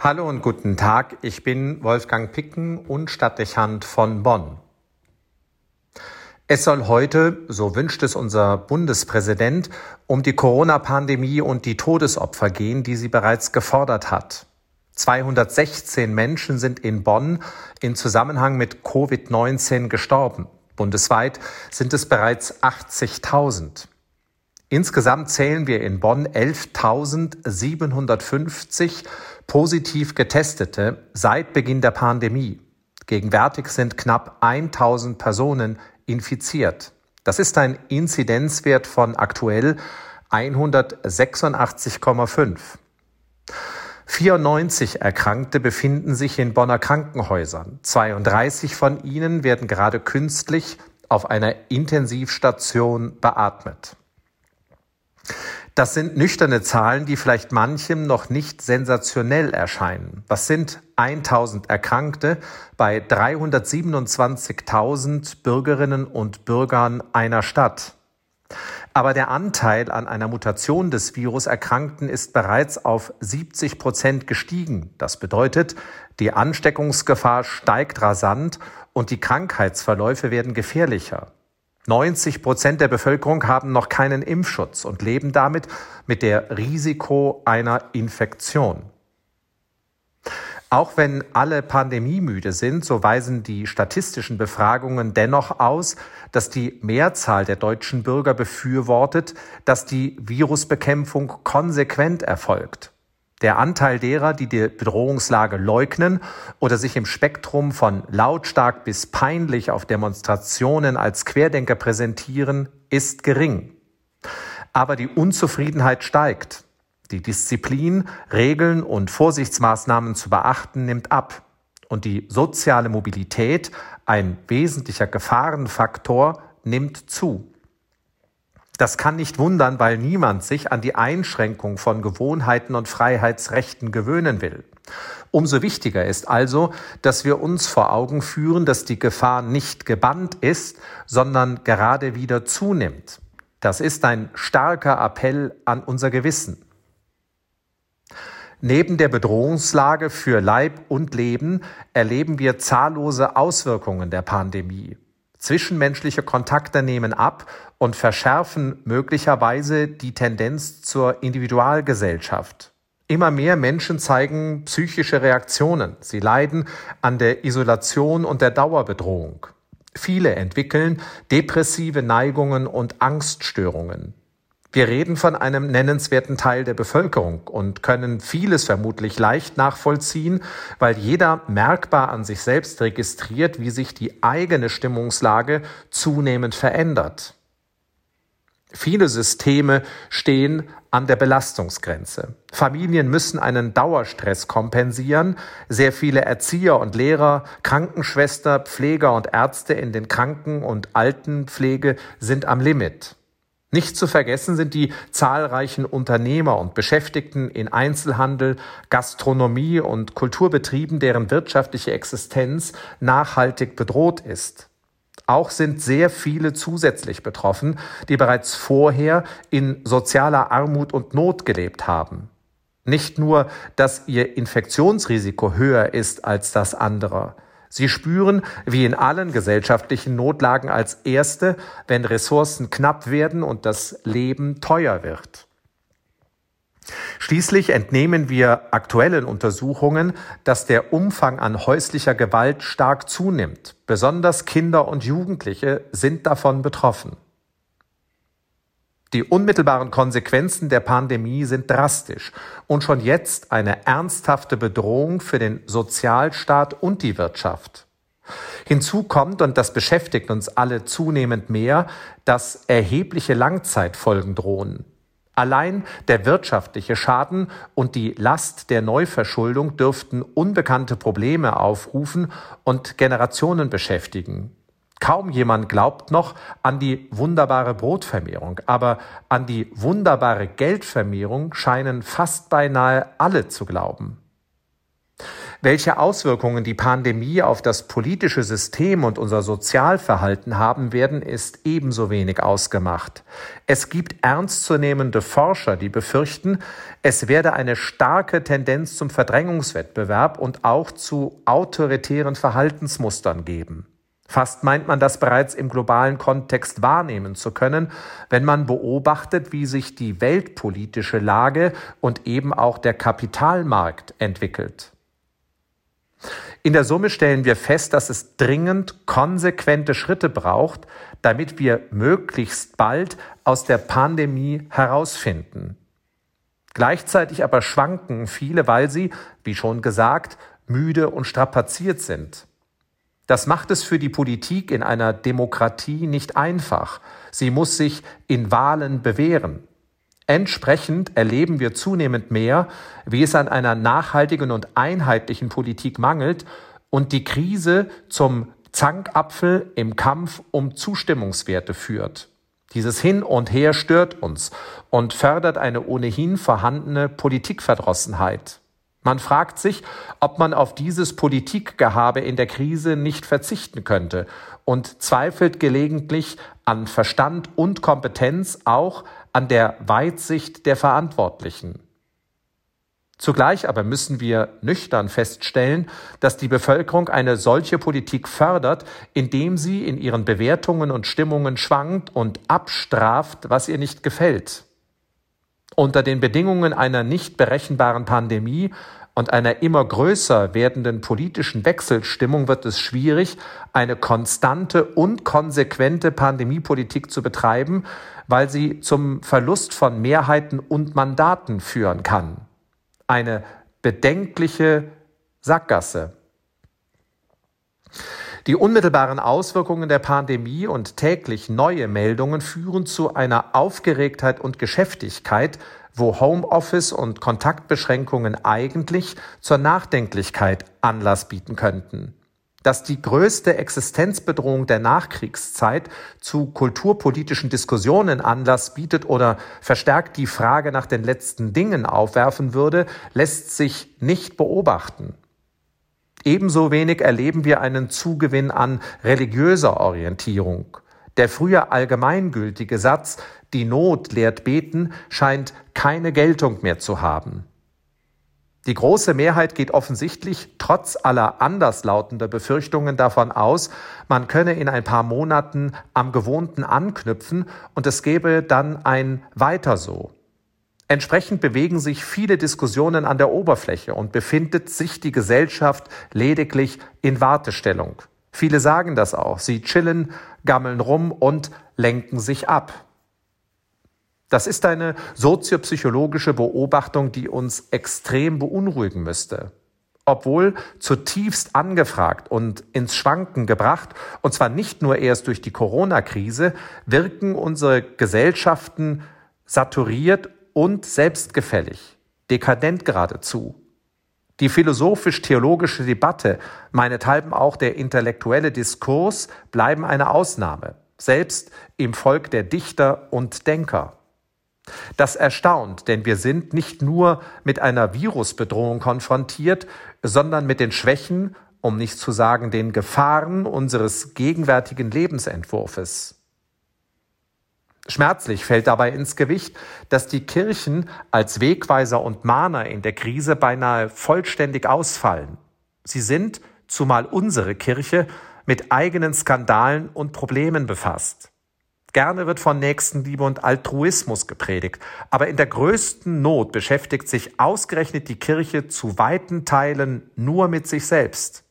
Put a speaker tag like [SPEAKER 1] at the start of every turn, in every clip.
[SPEAKER 1] Hallo und guten Tag, ich bin Wolfgang Picken und Stadtdechant von Bonn. Es soll heute, so wünscht es unser Bundespräsident, um die Corona-Pandemie und die Todesopfer gehen, die sie bereits gefordert hat. 216 Menschen sind in Bonn in Zusammenhang mit Covid-19 gestorben. Bundesweit sind es bereits 80.000. Insgesamt zählen wir in Bonn 11.750 positiv Getestete seit Beginn der Pandemie. Gegenwärtig sind knapp 1000 Personen infiziert. Das ist ein Inzidenzwert von aktuell 186,5. 94 Erkrankte befinden sich in Bonner Krankenhäusern. 32 von ihnen werden gerade künstlich auf einer Intensivstation beatmet. Das sind nüchterne Zahlen, die vielleicht manchem noch nicht sensationell erscheinen. Was sind 1000 Erkrankte bei 327.000 Bürgerinnen und Bürgern einer Stadt? Aber der Anteil an einer Mutation des Virus Erkrankten ist bereits auf 70 Prozent gestiegen. Das bedeutet, die Ansteckungsgefahr steigt rasant und die Krankheitsverläufe werden gefährlicher. 90 Prozent der Bevölkerung haben noch keinen Impfschutz und leben damit mit der Risiko einer Infektion. Auch wenn alle pandemiemüde sind, so weisen die statistischen Befragungen dennoch aus, dass die Mehrzahl der deutschen Bürger befürwortet, dass die Virusbekämpfung konsequent erfolgt. Der Anteil derer, die die Bedrohungslage leugnen oder sich im Spektrum von lautstark bis peinlich auf Demonstrationen als Querdenker präsentieren, ist gering. Aber die Unzufriedenheit steigt. Die Disziplin, Regeln und Vorsichtsmaßnahmen zu beachten nimmt ab. Und die soziale Mobilität, ein wesentlicher Gefahrenfaktor, nimmt zu. Das kann nicht wundern, weil niemand sich an die Einschränkung von Gewohnheiten und Freiheitsrechten gewöhnen will. Umso wichtiger ist also, dass wir uns vor Augen führen, dass die Gefahr nicht gebannt ist, sondern gerade wieder zunimmt. Das ist ein starker Appell an unser Gewissen. Neben der Bedrohungslage für Leib und Leben erleben wir zahllose Auswirkungen der Pandemie. Zwischenmenschliche Kontakte nehmen ab und verschärfen möglicherweise die Tendenz zur Individualgesellschaft. Immer mehr Menschen zeigen psychische Reaktionen. Sie leiden an der Isolation und der Dauerbedrohung. Viele entwickeln depressive Neigungen und Angststörungen. Wir reden von einem nennenswerten Teil der Bevölkerung und können vieles vermutlich leicht nachvollziehen, weil jeder merkbar an sich selbst registriert, wie sich die eigene Stimmungslage zunehmend verändert. Viele Systeme stehen an der Belastungsgrenze. Familien müssen einen Dauerstress kompensieren. Sehr viele Erzieher und Lehrer, Krankenschwester, Pfleger und Ärzte in den Kranken- und Altenpflege sind am Limit. Nicht zu vergessen sind die zahlreichen Unternehmer und Beschäftigten in Einzelhandel, Gastronomie und Kulturbetrieben, deren wirtschaftliche Existenz nachhaltig bedroht ist. Auch sind sehr viele zusätzlich betroffen, die bereits vorher in sozialer Armut und Not gelebt haben. Nicht nur, dass ihr Infektionsrisiko höher ist als das anderer, Sie spüren, wie in allen gesellschaftlichen Notlagen als Erste, wenn Ressourcen knapp werden und das Leben teuer wird. Schließlich entnehmen wir aktuellen Untersuchungen, dass der Umfang an häuslicher Gewalt stark zunimmt. Besonders Kinder und Jugendliche sind davon betroffen. Die unmittelbaren Konsequenzen der Pandemie sind drastisch und schon jetzt eine ernsthafte Bedrohung für den Sozialstaat und die Wirtschaft. Hinzu kommt, und das beschäftigt uns alle zunehmend mehr, dass erhebliche Langzeitfolgen drohen. Allein der wirtschaftliche Schaden und die Last der Neuverschuldung dürften unbekannte Probleme aufrufen und Generationen beschäftigen. Kaum jemand glaubt noch an die wunderbare Brotvermehrung, aber an die wunderbare Geldvermehrung scheinen fast beinahe alle zu glauben. Welche Auswirkungen die Pandemie auf das politische System und unser Sozialverhalten haben werden, ist ebenso wenig ausgemacht. Es gibt ernstzunehmende Forscher, die befürchten, es werde eine starke Tendenz zum Verdrängungswettbewerb und auch zu autoritären Verhaltensmustern geben. Fast meint man das bereits im globalen Kontext wahrnehmen zu können, wenn man beobachtet, wie sich die weltpolitische Lage und eben auch der Kapitalmarkt entwickelt. In der Summe stellen wir fest, dass es dringend konsequente Schritte braucht, damit wir möglichst bald aus der Pandemie herausfinden. Gleichzeitig aber schwanken viele, weil sie, wie schon gesagt, müde und strapaziert sind. Das macht es für die Politik in einer Demokratie nicht einfach. Sie muss sich in Wahlen bewähren. Entsprechend erleben wir zunehmend mehr, wie es an einer nachhaltigen und einheitlichen Politik mangelt und die Krise zum Zankapfel im Kampf um Zustimmungswerte führt. Dieses Hin und Her stört uns und fördert eine ohnehin vorhandene Politikverdrossenheit. Man fragt sich, ob man auf dieses Politikgehabe in der Krise nicht verzichten könnte und zweifelt gelegentlich an Verstand und Kompetenz, auch an der Weitsicht der Verantwortlichen. Zugleich aber müssen wir nüchtern feststellen, dass die Bevölkerung eine solche Politik fördert, indem sie in ihren Bewertungen und Stimmungen schwankt und abstraft, was ihr nicht gefällt. Unter den Bedingungen einer nicht berechenbaren Pandemie und einer immer größer werdenden politischen Wechselstimmung wird es schwierig, eine konstante und konsequente Pandemiepolitik zu betreiben, weil sie zum Verlust von Mehrheiten und Mandaten führen kann. Eine bedenkliche Sackgasse. Die unmittelbaren Auswirkungen der Pandemie und täglich neue Meldungen führen zu einer Aufgeregtheit und Geschäftigkeit, wo Homeoffice und Kontaktbeschränkungen eigentlich zur Nachdenklichkeit Anlass bieten könnten. Dass die größte Existenzbedrohung der Nachkriegszeit zu kulturpolitischen Diskussionen Anlass bietet oder verstärkt die Frage nach den letzten Dingen aufwerfen würde, lässt sich nicht beobachten. Ebenso wenig erleben wir einen Zugewinn an religiöser Orientierung. Der früher allgemeingültige Satz Die Not lehrt beten scheint keine Geltung mehr zu haben. Die große Mehrheit geht offensichtlich trotz aller anderslautender Befürchtungen davon aus, man könne in ein paar Monaten am Gewohnten anknüpfen und es gäbe dann ein Weiter so. Entsprechend bewegen sich viele Diskussionen an der Oberfläche und befindet sich die Gesellschaft lediglich in Wartestellung. Viele sagen das auch. Sie chillen, gammeln rum und lenken sich ab. Das ist eine soziopsychologische Beobachtung, die uns extrem beunruhigen müsste. Obwohl zutiefst angefragt und ins Schwanken gebracht, und zwar nicht nur erst durch die Corona-Krise, wirken unsere Gesellschaften saturiert und selbstgefällig, dekadent geradezu. Die philosophisch-theologische Debatte, meinethalben auch der intellektuelle Diskurs bleiben eine Ausnahme, selbst im Volk der Dichter und Denker. Das erstaunt, denn wir sind nicht nur mit einer Virusbedrohung konfrontiert, sondern mit den Schwächen, um nicht zu sagen den Gefahren unseres gegenwärtigen Lebensentwurfes. Schmerzlich fällt dabei ins Gewicht, dass die Kirchen als Wegweiser und Mahner in der Krise beinahe vollständig ausfallen. Sie sind, zumal unsere Kirche, mit eigenen Skandalen und Problemen befasst. Gerne wird von Nächstenliebe und Altruismus gepredigt, aber in der größten Not beschäftigt sich ausgerechnet die Kirche zu weiten Teilen nur mit sich selbst.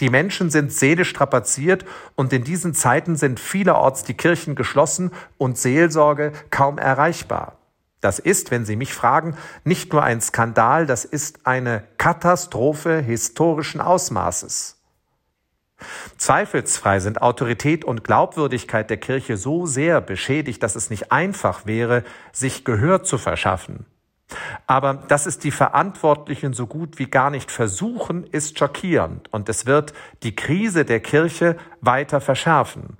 [SPEAKER 1] Die Menschen sind seelisch strapaziert und in diesen Zeiten sind vielerorts die Kirchen geschlossen und Seelsorge kaum erreichbar. Das ist, wenn Sie mich fragen, nicht nur ein Skandal, das ist eine Katastrophe historischen Ausmaßes. Zweifelsfrei sind Autorität und Glaubwürdigkeit der Kirche so sehr beschädigt, dass es nicht einfach wäre, sich Gehör zu verschaffen. Aber dass es die Verantwortlichen so gut wie gar nicht versuchen, ist schockierend und es wird die Krise der Kirche weiter verschärfen.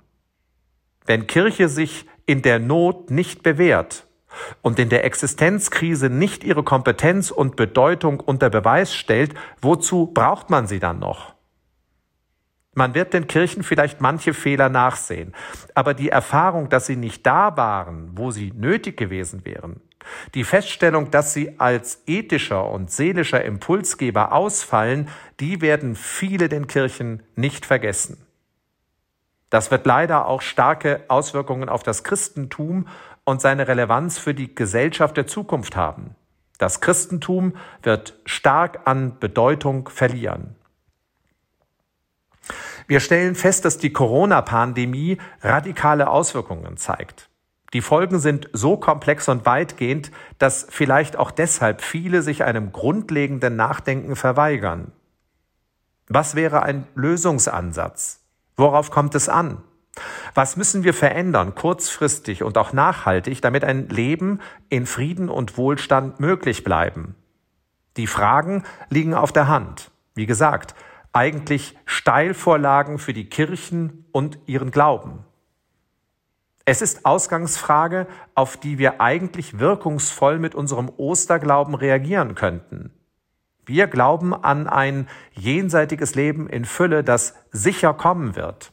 [SPEAKER 1] Wenn Kirche sich in der Not nicht bewährt und in der Existenzkrise nicht ihre Kompetenz und Bedeutung unter Beweis stellt, wozu braucht man sie dann noch? Man wird den Kirchen vielleicht manche Fehler nachsehen, aber die Erfahrung, dass sie nicht da waren, wo sie nötig gewesen wären, die Feststellung, dass sie als ethischer und seelischer Impulsgeber ausfallen, die werden viele den Kirchen nicht vergessen. Das wird leider auch starke Auswirkungen auf das Christentum und seine Relevanz für die Gesellschaft der Zukunft haben. Das Christentum wird stark an Bedeutung verlieren. Wir stellen fest, dass die Corona-Pandemie radikale Auswirkungen zeigt. Die Folgen sind so komplex und weitgehend, dass vielleicht auch deshalb viele sich einem grundlegenden Nachdenken verweigern. Was wäre ein Lösungsansatz? Worauf kommt es an? Was müssen wir verändern, kurzfristig und auch nachhaltig, damit ein Leben in Frieden und Wohlstand möglich bleiben? Die Fragen liegen auf der Hand. Wie gesagt, eigentlich Steilvorlagen für die Kirchen und ihren Glauben. Es ist Ausgangsfrage, auf die wir eigentlich wirkungsvoll mit unserem Osterglauben reagieren könnten. Wir glauben an ein jenseitiges Leben in Fülle, das sicher kommen wird.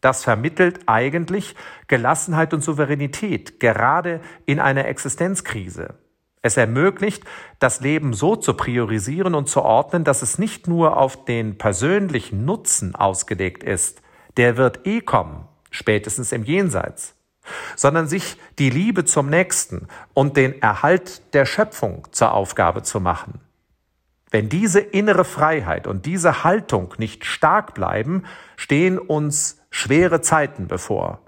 [SPEAKER 1] Das vermittelt eigentlich Gelassenheit und Souveränität, gerade in einer Existenzkrise. Es ermöglicht, das Leben so zu priorisieren und zu ordnen, dass es nicht nur auf den persönlichen Nutzen ausgelegt ist, der wird eh kommen, spätestens im Jenseits, sondern sich die Liebe zum Nächsten und den Erhalt der Schöpfung zur Aufgabe zu machen. Wenn diese innere Freiheit und diese Haltung nicht stark bleiben, stehen uns schwere Zeiten bevor.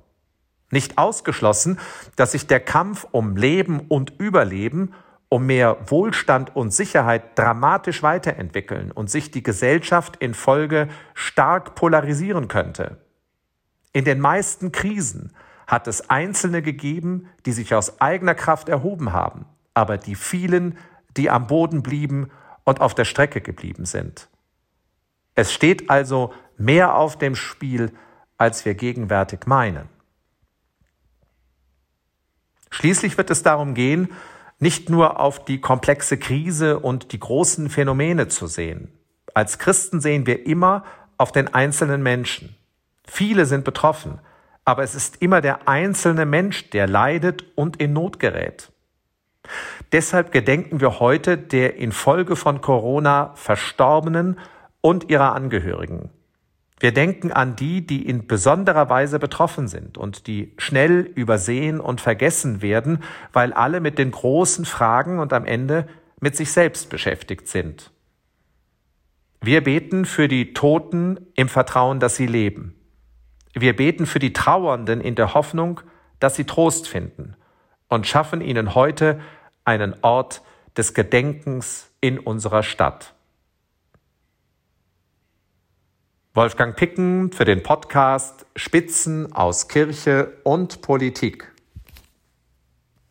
[SPEAKER 1] Nicht ausgeschlossen, dass sich der Kampf um Leben und Überleben, um mehr Wohlstand und Sicherheit dramatisch weiterentwickeln und sich die Gesellschaft in Folge stark polarisieren könnte. In den meisten Krisen hat es Einzelne gegeben, die sich aus eigener Kraft erhoben haben, aber die vielen, die am Boden blieben und auf der Strecke geblieben sind. Es steht also mehr auf dem Spiel, als wir gegenwärtig meinen. Schließlich wird es darum gehen, nicht nur auf die komplexe Krise und die großen Phänomene zu sehen. Als Christen sehen wir immer auf den einzelnen Menschen. Viele sind betroffen, aber es ist immer der einzelne Mensch, der leidet und in Not gerät. Deshalb gedenken wir heute der infolge von Corona Verstorbenen und ihrer Angehörigen. Wir denken an die, die in besonderer Weise betroffen sind und die schnell übersehen und vergessen werden, weil alle mit den großen Fragen und am Ende mit sich selbst beschäftigt sind. Wir beten für die Toten im Vertrauen, dass sie leben. Wir beten für die Trauernden in der Hoffnung, dass sie Trost finden und schaffen ihnen heute einen Ort des Gedenkens in unserer Stadt. Wolfgang Picken für den Podcast Spitzen aus Kirche und Politik.